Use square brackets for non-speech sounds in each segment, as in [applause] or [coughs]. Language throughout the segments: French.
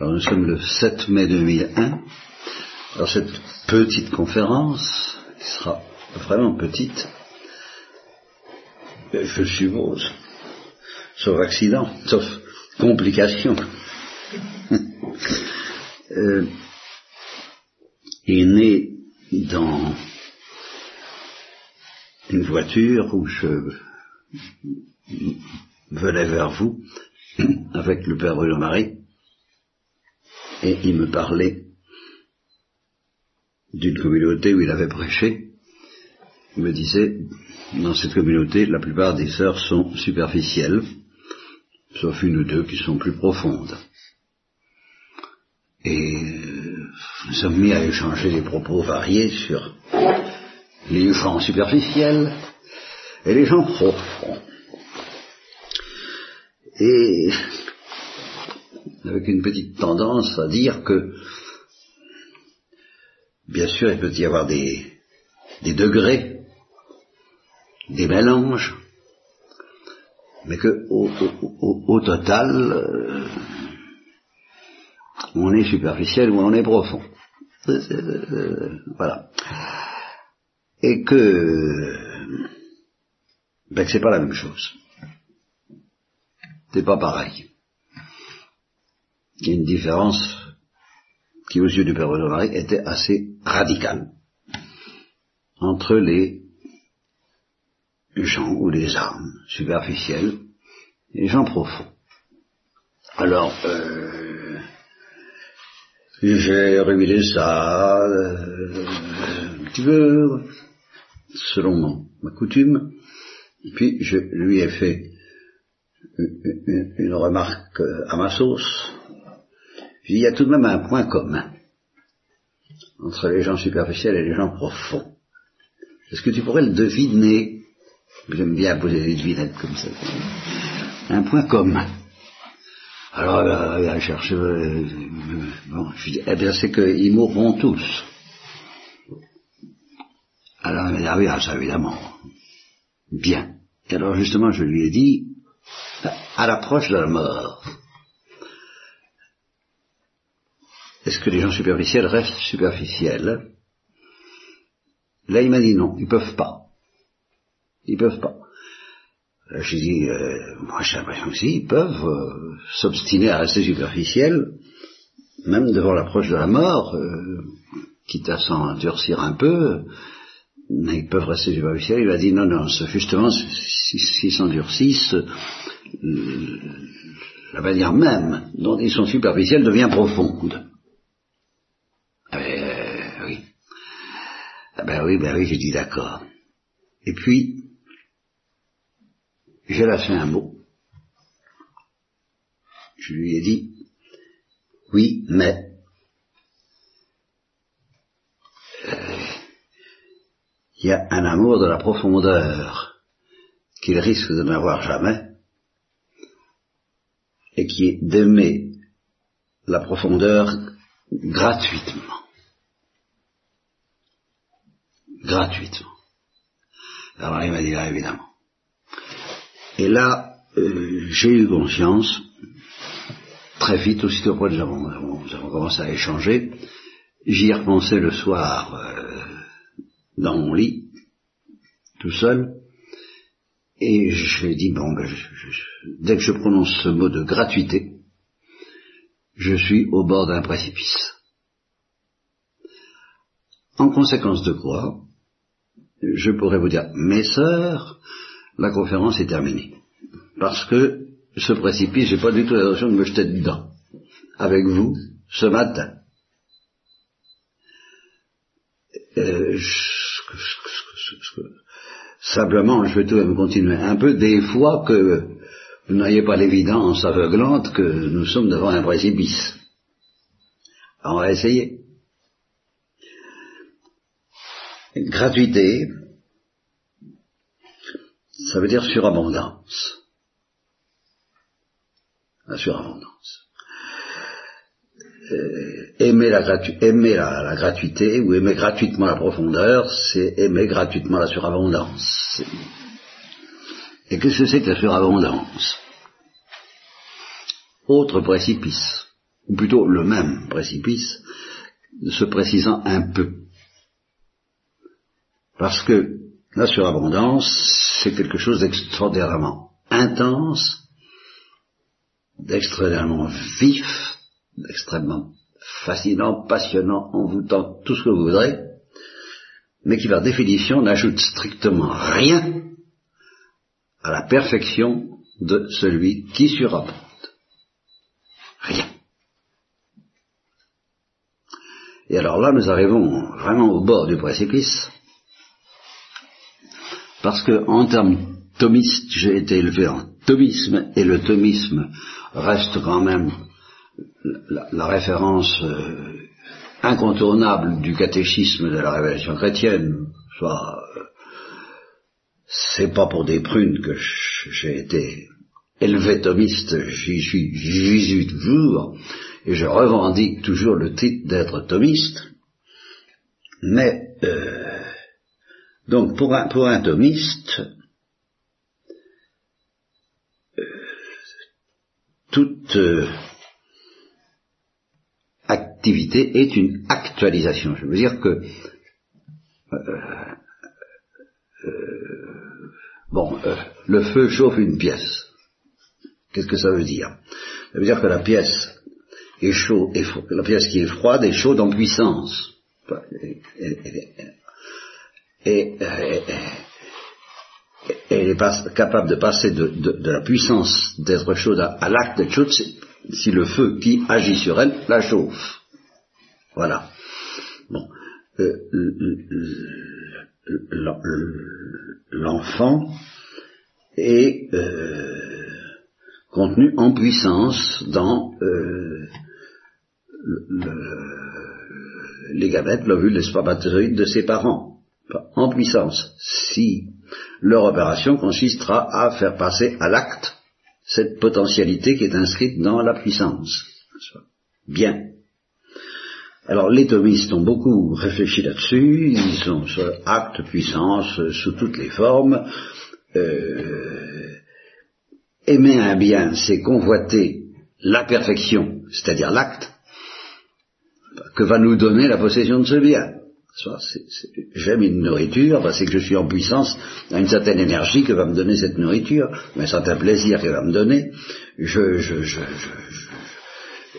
Alors nous sommes le 7 mai 2001. Alors cette petite conférence, sera vraiment petite, je suppose, sauf accident, sauf complication, [laughs] euh, est né dans une voiture où je venais vers vous avec le père Bruno Marie et il me parlait d'une communauté où il avait prêché. Il me disait, dans cette communauté, la plupart des sœurs sont superficielles, sauf une ou deux qui sont plus profondes. Et nous sommes mis à échanger des propos variés sur les gens superficiels et les gens profonds. Et avec une petite tendance à dire que, bien sûr, il peut y avoir des, des degrés, des mélanges, mais que au, total, euh, on est superficiel ou on est profond. Euh, voilà. Et que, ben que c'est pas la même chose. C'est pas pareil. Une différence qui, aux yeux du Père Marie, était assez radicale entre les gens ou les âmes superficielles et les gens profonds. Alors, euh, j'ai révélé ça euh, un petit peu selon ma coutume, puis je lui ai fait une remarque à ma sauce, il y a tout de même un point commun entre les gens superficiels et les gens profonds. Est-ce que tu pourrais le deviner? J'aime bien poser des devinettes comme ça. Un point commun. Alors, euh, il cherche. Euh, bon, je dis, eh bien, c'est qu'ils mourront tous. Alors, il m'a dit, ah ah, ça, évidemment. Bien. Et alors, justement, je lui ai dit, à l'approche de la mort, Est-ce que les gens superficiels restent superficiels? Là, il m'a dit non, ils peuvent pas. Ils peuvent pas. J'ai dit, euh, moi j'ai l'impression que si, ils peuvent euh, s'obstiner à rester superficiels, même devant l'approche de la mort, euh, quitte à s'en durcir un peu, mais ils peuvent rester superficiels. Il a dit non, non, justement, s'ils s'endurcissent, la manière même dont ils sont superficiels devient profonde. Ben oui, ben oui, j'ai dit d'accord. Et puis, j'ai lâché un mot. Je lui ai dit, oui, mais, il y a un amour de la profondeur qu'il risque de n'avoir jamais, et qui est d'aimer la profondeur gratuitement gratuitement. Alors il m'a dit là, évidemment. Et là, euh, j'ai eu conscience, très vite, aussitôt que nous avons, nous avons commencé à échanger, j'y ai repensé le soir euh, dans mon lit, tout seul, et je dit, bon, ben, dès que je prononce ce mot de gratuité, je suis au bord d'un précipice. En conséquence de quoi, je pourrais vous dire, mes sœurs, la conférence est terminée. Parce que ce précipice, j'ai pas du tout l'intention de me jeter dedans. Avec vous, ce matin. Euh, simplement, je vais tout même continuer un peu, des fois que vous n'ayez pas l'évidence aveuglante que nous sommes devant un précipice. on va essayer. Gratuité, ça veut dire surabondance. La surabondance. Euh, aimer, la, aimer la, gratuité ou aimer gratuitement la profondeur, c'est aimer gratuitement la surabondance. Et qu'est-ce que c'est que la surabondance? Autre précipice. ou plutôt le même précipice, se précisant un peu. Parce que la surabondance, c'est quelque chose d'extraordinairement intense, d'extraordinairement vif, d'extrêmement fascinant, passionnant, envoûtant, tout ce que vous voudrez, mais qui par définition n'ajoute strictement rien à la perfection de celui qui surabonde. Rien. Et alors là, nous arrivons vraiment au bord du précipice, parce que en termes thomistes, j'ai été élevé en thomisme, et le thomisme reste quand même la, référence euh, incontournable du catéchisme de la révélation chrétienne, soit euh, c'est pas pour des prunes que j'ai été élevé thomiste, j'y suis toujours, et je revendique toujours le titre d'être thomiste, mais euh, donc pour un, pour un thomiste, euh, toute activité est une actualisation. Je veux dire que euh, euh, bon, euh, le feu chauffe une pièce. Qu'est-ce que ça veut dire? Ça veut dire que la pièce est chaude, la pièce qui est froide est chaude en puissance. Et, elle est capable de passer de, la puissance d'être chaude à, l'acte d'être chaude si le feu qui agit sur elle la chauffe. Voilà. Bon. L'enfant est euh, contenu en puissance dans euh, les gamètes, l'ovule, les spermatozoïdes de ses parents. En puissance. Si leur opération consistera à faire passer à l'acte cette potentialité qui est inscrite dans la puissance. Bien. Alors les thomistes ont beaucoup réfléchi là-dessus, ils sont sur acte, puissance, sous toutes les formes. Euh, aimer un bien, c'est convoiter la perfection, c'est-à-dire l'acte, que va nous donner la possession de ce bien? J'aime une nourriture, c'est que je suis en puissance à une certaine énergie que va me donner cette nourriture, un certain plaisir qu'elle va me donner. je, je, je,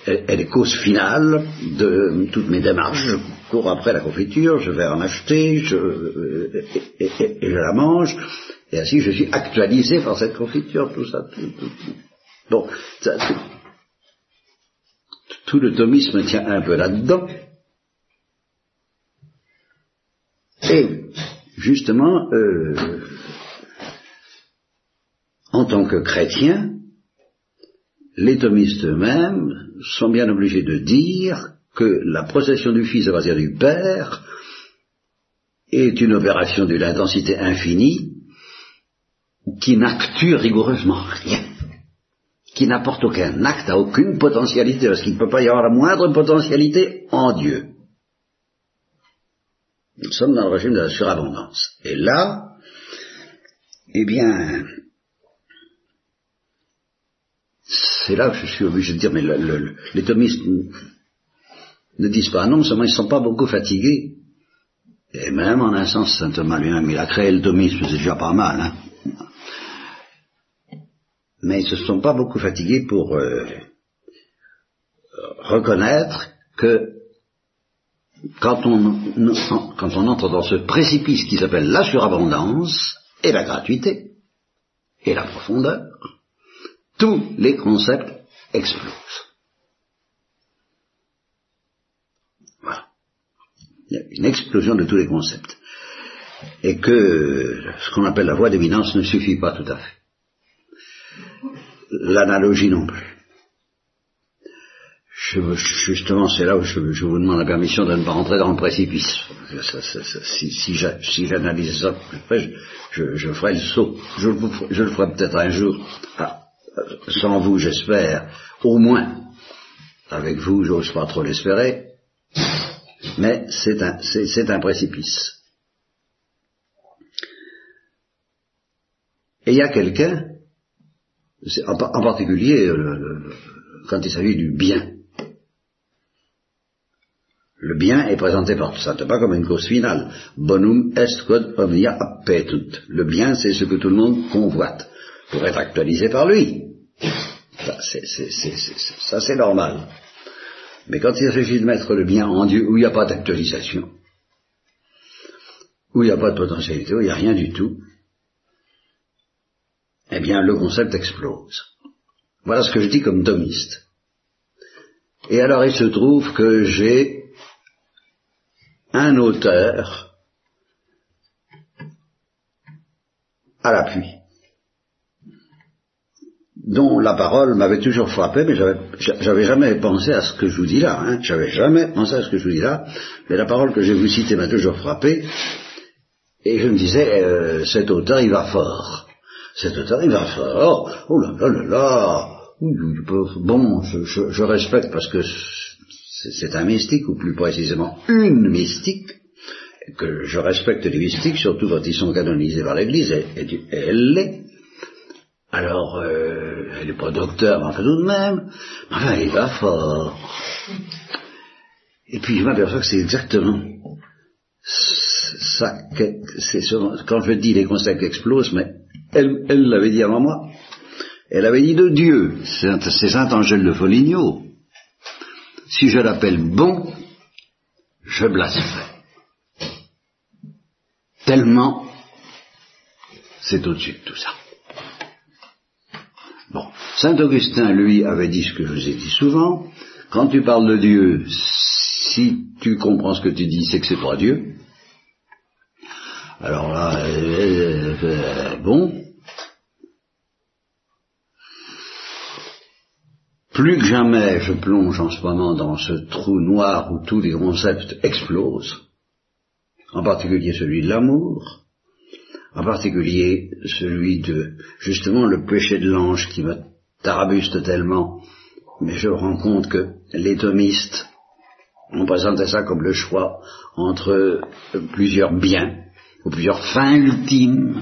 elle est cause finale de toutes mes démarches. Je cours après la confiture, je vais en acheter, je, et, je la mange, et ainsi je suis actualisé par cette confiture, tout ça. Bon, tout, le thomisme tient un peu là-dedans. Et justement, euh, en tant que chrétien, les thomistes eux-mêmes sont bien obligés de dire que la procession du Fils à partir du Père est une opération d'une intensité infinie qui n'actue rigoureusement rien, qui n'apporte aucun acte, à aucune potentialité, parce qu'il ne peut pas y avoir la moindre potentialité en Dieu. Nous sommes dans le régime de la surabondance. Et là, eh bien, c'est là que je suis obligé de dire, mais les thomistes ne disent pas non, seulement ils ne sont pas beaucoup fatigués. Et même en un sens, saint Thomas lui-même, il a créé le thomisme, c'est déjà pas mal. Hein. Mais ils ne se sont pas beaucoup fatigués pour euh, reconnaître que quand on, quand on entre dans ce précipice qui s'appelle la surabondance et la gratuité et la profondeur, tous les concepts explosent. Voilà. Il y a une explosion de tous les concepts. Et que ce qu'on appelle la voie d'éminence ne suffit pas tout à fait. L'analogie non plus. Justement, c'est là où je, vous demande la permission de ne pas rentrer dans le précipice. si, j'analyse ça je, ferai le saut. Je, je le ferai peut-être un jour. Ah, sans vous, j'espère, au moins, avec vous, j'ose pas trop l'espérer, mais c'est un, c'est, un précipice. Et il y a quelqu'un, en, particulier quand il s'agit du bien, Le bien est présenté par tout ça, pas comme une cause finale. Bonum est quod omnia appetut. Le bien, c'est ce que tout le monde convoite, pour être actualisé par lui. Ça, c'est normal. Mais quand il s'agit de mettre le bien en Dieu, où il n'y a pas d'actualisation, où il n'y a pas de potentialité, où il n'y a rien du tout, eh bien, le concept explose. Voilà ce que je dis comme thomiste. Et alors, il se trouve que j'ai un auteur à l'appui, dont la parole m'avait toujours frappé, mais j'avais jamais pensé à ce que je vous dis là, hein, j'avais jamais pensé à ce que je vous dis là, mais la parole que je vous citer m'a toujours frappé, et je me disais, euh, cet auteur il va fort, cet auteur il va fort, oh là là là là, bon, je, je respecte parce que c'est un mystique, ou plus précisément une mystique, que je respecte les mystiques, surtout quand ils sont canonisés par l'Église, et, elle l'est. Alors, euh, elle n'est pas docteur, mais enfin tout de même, enfin, il va fort. Et puis je m'aperçois que c'est exactement ça, c'est quand je dis les concepts explosent, mais elle, elle l'avait dit avant moi. Elle avait dit de Dieu, c'est Saint Angèle de Foligno si je l'appelle bon, je blasphème. Tellement c'est au-dessus de tout ça. Bon, Saint Augustin, lui, avait dit ce que je vous ai dit souvent, quand tu parles de Dieu, si tu comprends ce que tu dis, c'est que c'est pas Dieu. Alors là, euh, euh, euh, bon, Plus que jamais, je plonge en ce moment dans ce trou noir où tous les concepts explosent, en particulier celui de l'amour, en particulier celui de, justement, le péché de l'ange qui me tarabuste tellement, mais je rends compte que les thomistes ont présenté ça comme le choix entre plusieurs biens, ou plusieurs fins ultimes,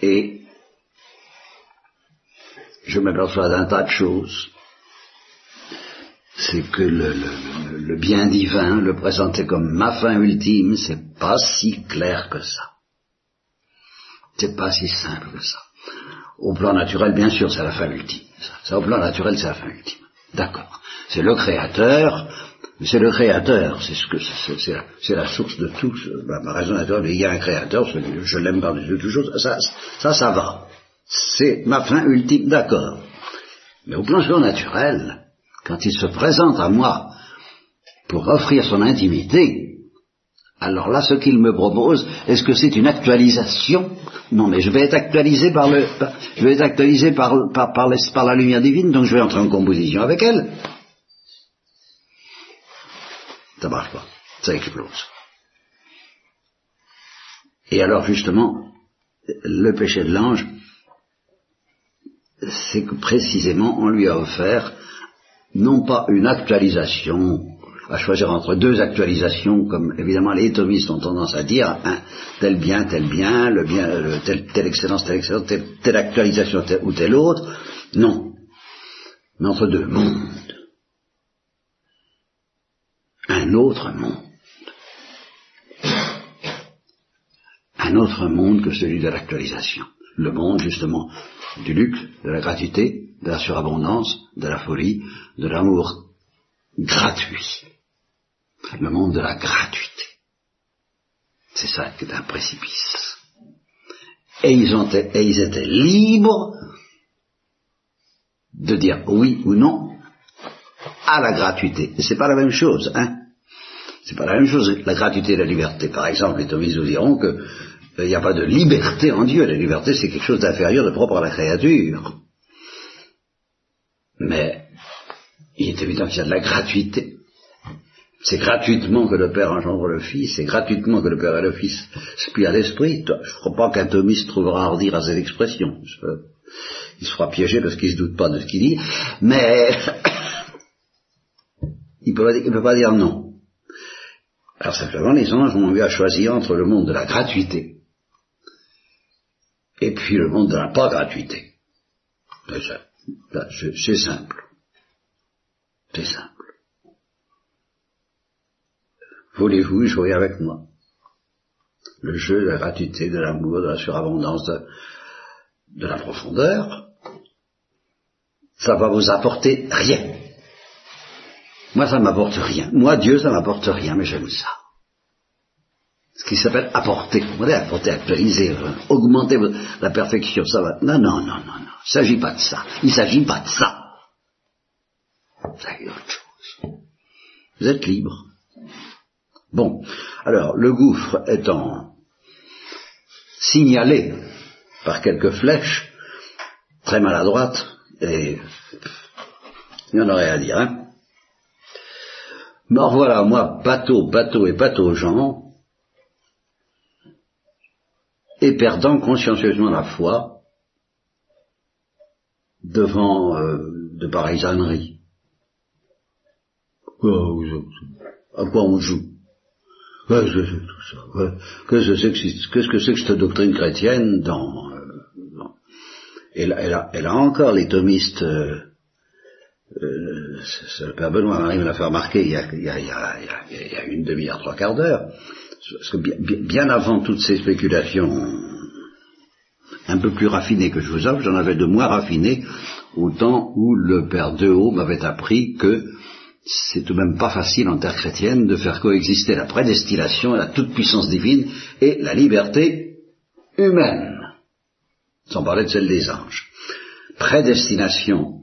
et je m'aperçois d'un tas de choses. C'est que le, bien divin, le présenter comme ma fin ultime, c'est pas si clair que ça. C'est pas si simple que ça. Au plan naturel, bien sûr, c'est la fin ultime. Ça, au plan naturel, c'est la fin ultime. D'accord. C'est le créateur, c'est le créateur, c'est ce que c'est la, source de tout. Ma, raison naturelle, il y a un créateur, je l'aime par-dessus toute chose. Ça, ça, ça va c'est ma fin ultime, d'accord. Mais au plan surnaturel, quand il se présente à moi pour offrir son intimité, alors là, ce qu'il me propose, est-ce que c'est une actualisation? Non, mais je vais être actualisé par la lumière divine, donc je vais entrer en composition avec elle. Ça marche pas, ça explose. Et alors justement, le péché de l'ange, c'est que précisément on lui a offert non pas une actualisation, à choisir entre deux actualisations, comme évidemment les thomistes ont tendance à dire, tel bien, tel bien, le bien, telle, excellence, telle excellence, telle, actualisation ou telle autre. Non. Mais entre deux mondes. Un autre monde. Un autre monde que celui de l'actualisation. Le monde, justement, du luxe, de la gratuité, de la surabondance, de la folie, de l'amour gratuit. Le monde de la gratuité. C'est ça qui est un précipice. Et ils, ont, et ils étaient libres de dire oui ou non à la gratuité. Et c'est pas la même chose, hein. C'est pas la même chose, la gratuité et la liberté. Par exemple, les thomistes vous diront que il n'y a pas de liberté en Dieu. La liberté, c'est quelque chose d'inférieur, de propre à la créature. Mais il est évident qu'il y a de la gratuité. C'est gratuitement que le Père engendre le Fils, c'est gratuitement que le Père et le Fils à l'Esprit. Je ne crois pas qu'un thomiste trouvera à redire à cette expression. Il se fera piéger parce qu'il ne se doute pas de ce qu'il dit, mais [coughs] il ne peut pas dire non. Alors simplement, les anges ont eu à choisir entre le monde de la gratuité et puis le monde de la pas gratuité. C'est simple. C'est simple. Voulez-vous jouer avec moi? Le jeu de la gratuité, de l'amour, de la surabondance, de, de la profondeur, ça va vous apporter rien. Moi, ça m'apporte rien. Moi, Dieu, ça m'apporte rien, mais j'aime ça. Ce qui s'appelle apporter. Vous voyez, apporter, actualiser, augmenter la perfection. Ça va. Non, non, non, non, non. Il ne s'agit pas de ça. Il ne s'agit pas de ça. C'est autre chose. Vous êtes libre. Bon. Alors, le gouffre étant signalé par quelques flèches, très maladroites, et il y en aurait à dire, hein. Mais voilà, moi, bateau, bateau et bateau gens, et perdant consciencieusement la foi devant euh, de pareilles âneries. À quoi on joue? Qu'est-ce que c'est que cette doctrine chrétienne dans, euh, elle, a, elle, a, encore les thomistes euh, euh, le Père Benoît arrive à la faire remarquer il y a, une demi-heure, trois quarts d'heure, parce que bien, avant toutes ces spéculations un peu plus raffinées que je vous offre, j'en avais de moins raffinées au temps où le Père Dehaut m'avait appris que c'est tout de même pas facile en terre chrétienne de faire coexister la prédestination, la toute-puissance divine et la liberté humaine, sans parler de celle des anges. Prédestination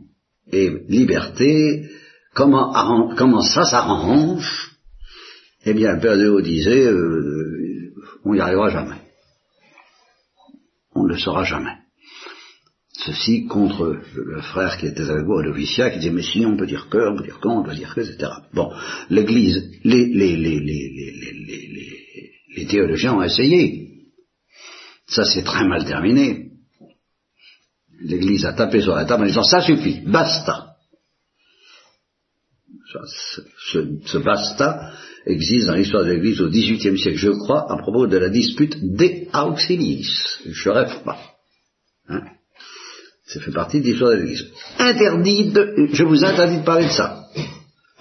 et liberté, comment ça s'arrange Eh bien, le Père de Haut disait, euh, on n'y arrivera jamais. On ne le saura jamais. Ceci contre le frère qui était avec vous, l'officier, qui disait, mais sinon on peut dire que, on peut dire quand, on peut dire que, etc. Bon, l'Église, les, les, les, les, théologiens ont essayé. Ça c'est très mal terminé. L'Église a tapé sur la table en disant ça suffit, basta. Ce, basta existe dans l'histoire de l'Église au XVIIIe siècle, je crois, à propos de la dispute des auxiliis. Je rêve pas. Hein ça fait partie de l'histoire de l'Église. Interdit de, je vous interdis de parler de ça.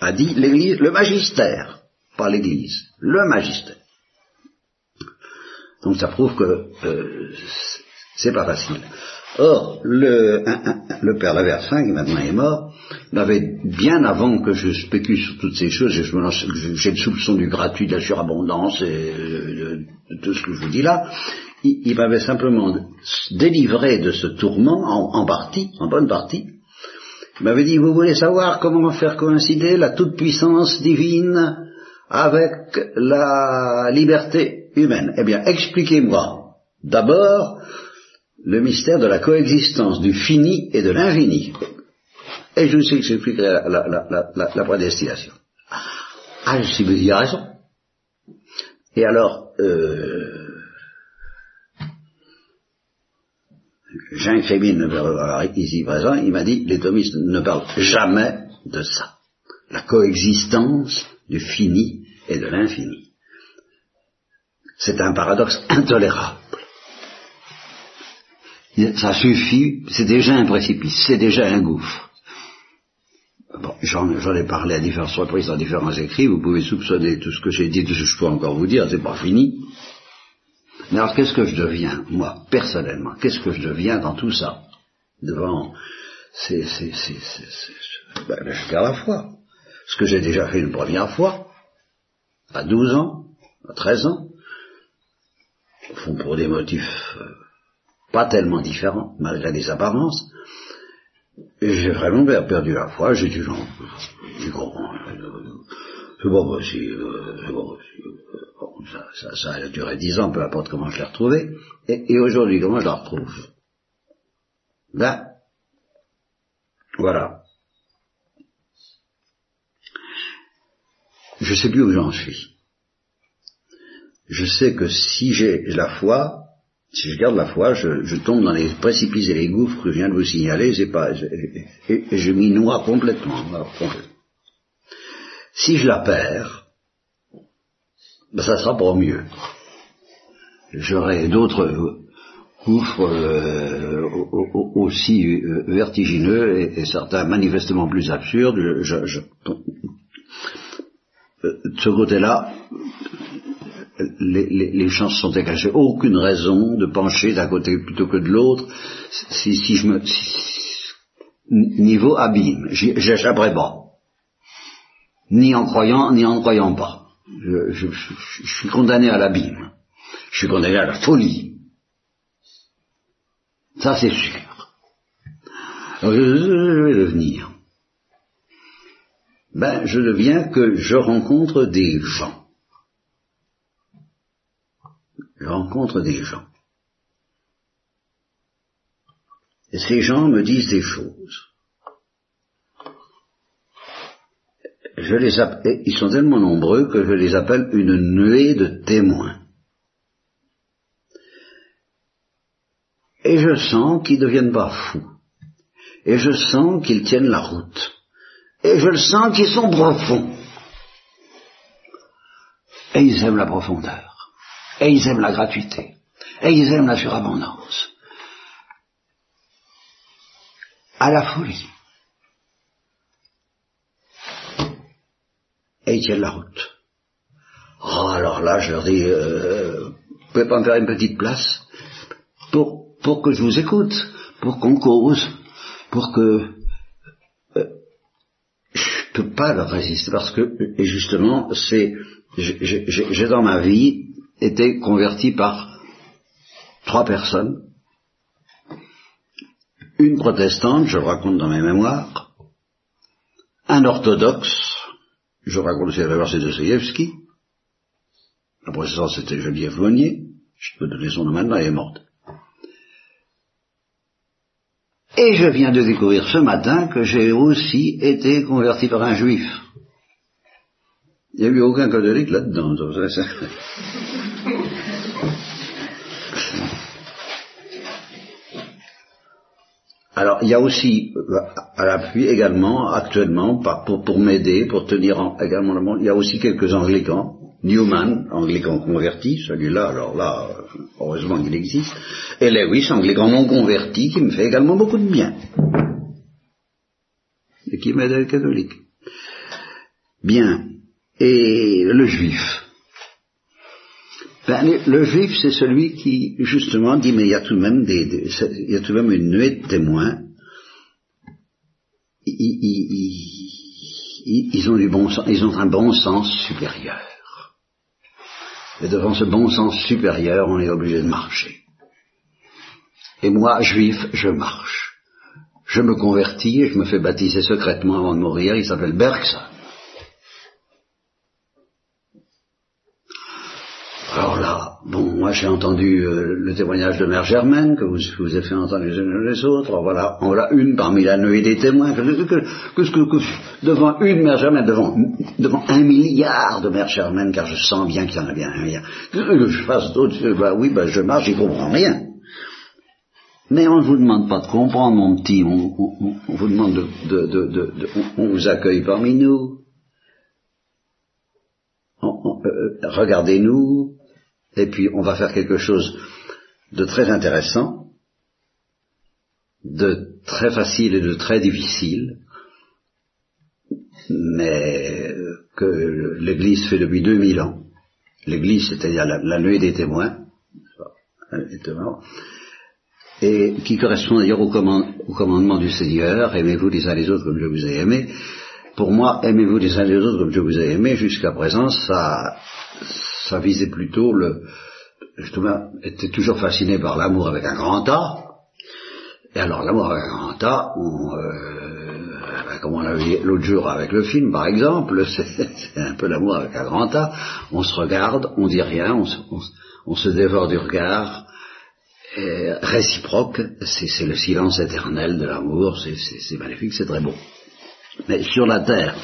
A dit l'Église, le magistère, pas l'Église, le magistère. Donc ça prouve que euh, c'est pas facile. Or, le, le père Laversin, qui maintenant est mort, m'avait, bien avant que je spécule sur toutes ces choses, j'ai le soupçon du gratuit, de la surabondance et de, tout ce que je vous dis là, il, m'avait simplement délivré de ce tourment, en, en partie, en bonne partie. Il m'avait dit, vous voulez savoir comment faire coïncider la toute-puissance divine avec la liberté humaine? Eh bien, expliquez-moi. D'abord le mystère de la coexistence du fini et de l'infini. Et je sais que j'expliquerai la, la, la, la, prédestination. Ah, je il a raison. Et alors, euh, Jean Crémine, ici présent, il m'a dit, les thomistes ne parlent jamais de ça. La coexistence du fini et de l'infini. C'est un paradoxe intolérable ça suffit, c'est déjà un précipice, c'est déjà un gouffre. Bon, j'en ai parlé à différentes reprises dans différents écrits, vous pouvez soupçonner tout ce que j'ai dit, tout ce que je peux encore vous dire, c'est pas fini. Mais alors qu'est-ce que je deviens, moi, personnellement, qu'est-ce que je deviens dans tout ça? Devant c'est, c'est, c'est, c'est, ben, je la foi. Ce que j'ai déjà fait une première fois, à 12 ans, à 13 ans, au fond pour des motifs euh, pas tellement différent, malgré les apparences. J'ai vraiment perdu la foi, j'ai dit non, c'est pas possible, c'est pas possible. ça, ça, a duré dix ans, peu importe comment je l'ai retrouvé. Et, aujourd'hui, comment je la retrouve? Ben, voilà. Je sais plus où j'en suis. Je sais que si j'ai la foi, si je garde la foi, je, tombe dans les précipices et les gouffres que je viens de vous signaler, et, je m'y noie complètement, Si je la perds, ben ça sera pour mieux. J'aurai d'autres gouffres euh, aussi euh, vertigineux et, certains manifestement plus absurdes. Je, euh, de ce côté-là, les, les, les chances sont dégagées. Aucune raison de pencher d'un côté plutôt que de l'autre. Si, si je me, si- niveau abîme, j'échapperai pas. Ni en croyant, ni en ne croyant pas. Je, je- je- suis condamné à l'abîme. Je suis condamné à la folie. Ça c'est sûr. Je vais devenir. Ben, je deviens que je rencontre des gens. Je rencontre des gens. Et ces gens me disent des choses. Je les ils sont tellement nombreux que je les appelle une nuée de témoins. Et je sens qu'ils ne deviennent pas fous. Et je sens qu'ils tiennent la route. Et je le sens qu'ils sont profonds. Et ils aiment la profondeur. Et ils aiment la gratuité. Et ils aiment la surabondance. À la folie. Et ils tiennent la route. Oh, alors là, je leur dis, euh, vous pouvez pas me faire une petite place pour, pour que je vous écoute, pour qu'on cause, pour que euh, je peux pas leur résister parce que justement c'est j'ai dans ma vie été converti par trois personnes. Une protestante je le raconte dans mes mémoires. Un orthodoxe je raconte aussi la c'est Dostoïevski. La protestante c'était Geneviève Monnier je peux donner son nom maintenant elle est morte. Et je viens de découvrir ce matin que j'ai aussi été converti par un juif. Il n'y a eu aucun catholique là-dedans. Alors, il y a aussi à l'appui également, actuellement, pour, m'aider, pour tenir en- également le monde, il y a aussi quelques anglicans, Newman, anglican converti, celui-là, alors là, heureusement qu'il existe, et Lewis, anglican non converti, qui me fait également beaucoup de bien, et qui m'aide à être catholique. Bien. Et le juif. Ben, le, juif, c'est celui qui, justement, dit, mais il y a tout de même des, il y a tout de même une nuée de témoins. Ils- ils ont du bon sens, ils ont un bon sens supérieur. Et devant ce bon sens supérieur, on est obligé de marcher. Et moi, juif, je marche. Je me convertis et je me fais baptiser secrètement avant de mourir. Il s'appelle Bergson. Alors là, bon, moi j'ai entendu euh, le témoignage de Mère Germaine, que vous, vous avez fait entendre les uns les autres. Voilà, en voilà une parmi la nuée des témoins. Que, que, que, devant une Mère Germaine, devant, devant un milliard de Mère Germaine, car je sens bien qu'il y en a bien un milliard. Que, je fasse d'autres, euh, bah oui, bah je marche, j'y comprends rien. Mais on ne vous demande pas de comprendre, mon petit. On, on- on- on vous demande de, de, de, on, on vous accueille parmi nous. On- on- euh, Regardez-nous. Et puis on va faire quelque chose de très intéressant, de très facile et de très difficile, mais que l'Église fait depuis 2000 ans. L'Église, c'est-à-dire la, nuée des témoins, et qui correspond d'ailleurs au, au commandement du Seigneur, aimez-vous les uns les autres comme je vous ai aimé. Pour moi, aimez-vous les uns les autres comme je vous ai aimé, jusqu'à présent, ça, ça visait plutôt le... Justement, était toujours fasciné par l'amour avec un grand A. Et alors, l'amour avec un grand A, euh, ben, comme on l'a vu l'autre jour avec le film, par exemple, [laughs] c'est un peu l'amour avec un grand A. On se regarde, on dit rien, on se, dévore du regard, et réciproque, c'est le silence éternel de l'amour, c'est- magnifique, c'est très beau. Mais sur la terre,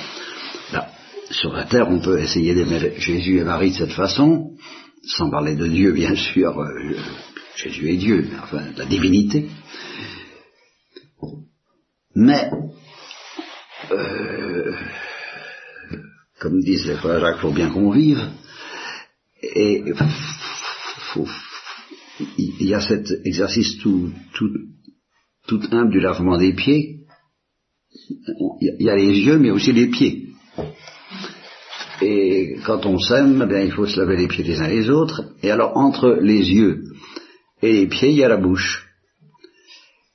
sur la terre, on peut essayer d'aimer Jésus et Marie de cette façon, sans parler de Dieu, bien sûr. euh, Jésus est Dieu, mais enfin, la divinité. Mais, euh, comme disent les frères Jacques, faut bien qu'on vive. Et il y a cet exercice tout, tout, tout humble du lavement des pieds. Il y a les yeux, mais aussi les pieds. Et quand on s'aime, eh il faut se laver les pieds les uns les autres. Et alors, entre les yeux et les pieds, il y a la bouche.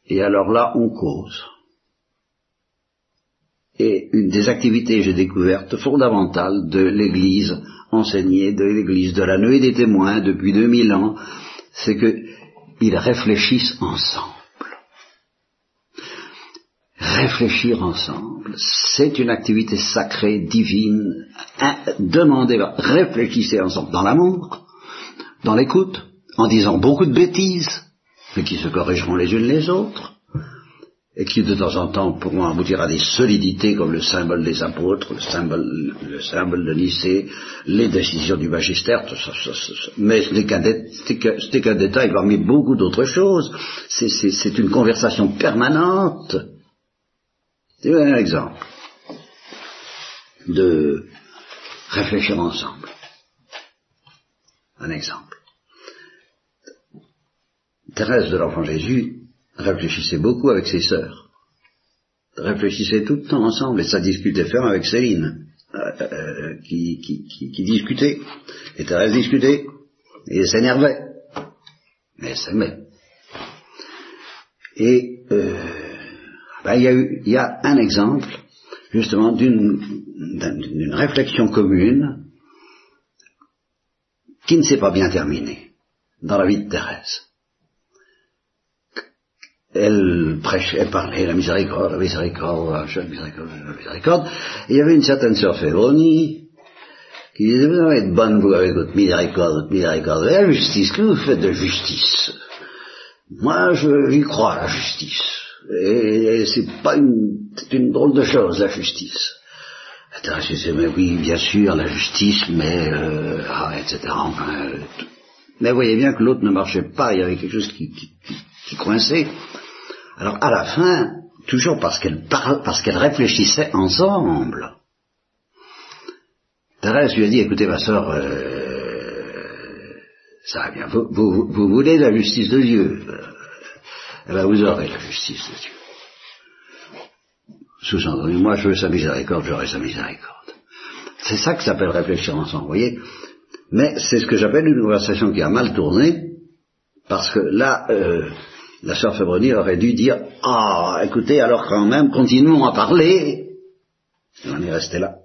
Et alors là, on cause. Et une des activités, j'ai découvertes, fondamentales de l'Église enseignée, de l'Église de la nuée des témoins depuis 2000 ans, c'est qu'ils réfléchissent ensemble. Réfléchir ensemble, c'est une activité sacrée, divine, demandez, réfléchissez ensemble dans l'amour, dans l'écoute, en disant beaucoup de bêtises, mais qui se corrigeront les unes les autres, et qui de temps en temps pourront aboutir à des solidités comme le symbole des apôtres, le symbole, le symbole de Nicée, les décisions du magistère, mais ce n'est qu'un détail parmi beaucoup d'autres choses. C'est une conversation permanente. C'est un exemple de réfléchir ensemble. Un exemple. Thérèse de l'Enfant Jésus réfléchissait beaucoup avec ses sœurs. Réfléchissait tout le temps ensemble et ça discutait ferme avec Céline, euh, euh, qui, qui, discutait. Et Thérèse discutait. Et s'énervait. Mais elle s'aimait. Et euh, ben, il y, y, a un exemple, justement, d'une réflexion commune qui ne s'est pas bien terminée dans la vie de Thérèse elle prêchait, elle parlait la miséricorde, la miséricorde, la miséricorde, la miséricorde. Et il y avait une certaine sœur Féronie qui disait, vous allez être bonne, vous, avec votre miséricorde, votre miséricorde. La justice, que vous faites de justice? Moi, je y crois, la justice. Et, c'est pas une, drôle de chose, la justice. Disais, mais oui, bien sûr, la justice, mais, euh, ah, etc. Enfin, mais vous voyez bien que l'autre ne marchait pas, il y avait quelque chose qui, qui, coinçait. Alors à la fin, toujours parce qu'elle parce qu'elle réfléchissait ensemble, Thérèse lui a dit, écoutez ma soeur, euh, ça va bien, vous, vous, voulez la justice de Dieu, eh bien vous aurez la justice de Dieu. Sous-entendu, moi je veux sa miséricorde, j'aurai sa miséricorde. C'est ça que s'appelle réfléchir ensemble, vous voyez Mais c'est ce que j'appelle une conversation qui a mal tourné, parce que là, euh, la sœur Fébroni aurait dû dire Ah, écoutez, alors quand même, continuons à parler. On est resté là.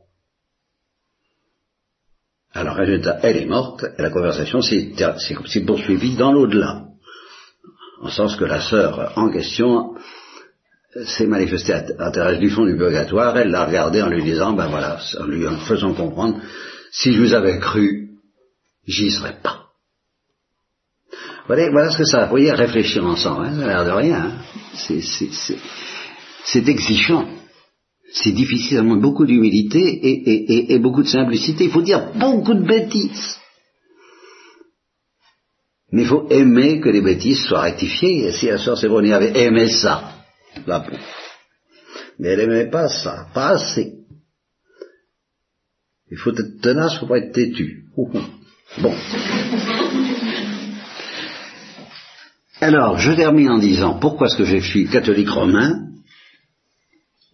Alors, résultat, elle est morte, et la conversation s'est poursuivie dans l'au-delà. En sens que la sœur en question s'est manifestée à, Thérèse du fond du purgatoire, elle l'a regardé en lui disant, ben voilà, en lui faisant comprendre, si je vous avais cru, j'y serais pas. Voilà, voilà ce que ça, vous voyez, réfléchir ensemble, hein, ça a l'air de rien. Hein. C'est exigeant. C'est difficile, ça demande beaucoup d'humilité et, beaucoup de simplicité. Il faut dire beaucoup de bêtises. Mais il faut aimer que les bêtises soient rectifiées. Et si la sœur Sévronie avait aimé ça, la. Mais elle n'aimait pas ça, pas assez. Il faut être tenace, il ne faut pas être têtu. [laughs] Bon. Alors, je termine en disant pourquoi est-ce que je suis catholique romain?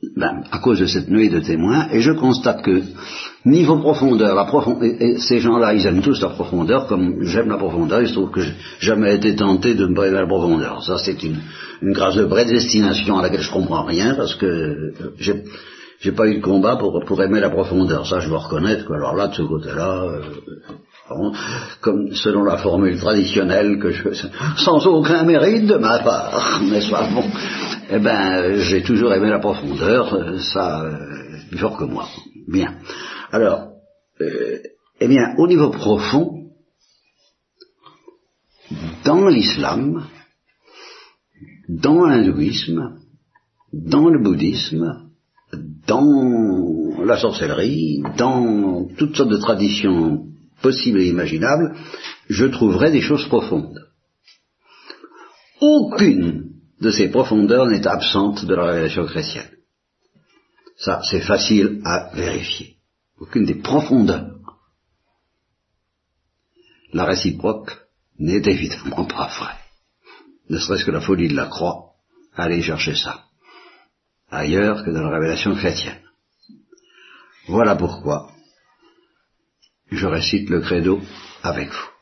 Ben, à cause de cette nuit de témoins, et je constate que niveau profondeur, la profondeur, ces gens-là, ils aiment tous la profondeur, comme j'aime la profondeur, il se trouve que j'ai jamais été tenté de me brûler la profondeur. Ça, c'est une, grâce de prédestination à laquelle je comprends rien, parce que j'ai, j'ai pas eu de combat pour, pour aimer la profondeur. Ça, je dois reconnaître. Alors là, de ce côté-là, euh, comme selon la formule traditionnelle que je sans aucun mérite de ma part, [laughs] n'est-ce bon Eh ben, j'ai toujours aimé la profondeur, ça euh, plus fort que moi. Bien. Alors, euh, eh bien, au niveau profond, dans l'islam, dans l'hindouisme, dans le bouddhisme, dans la sorcellerie, dans toutes sortes de traditions possible et imaginable, je trouverai des choses profondes. Aucune de ces profondeurs n'est absente de la révélation chrétienne. Ça, c'est facile à vérifier. Aucune des profondeurs. La réciproque n'est évidemment pas vraie. Ne serait-ce que la folie de la croix, allez chercher ça. Ailleurs que dans la révélation chrétienne. Voilà pourquoi je récite le credo avec vous.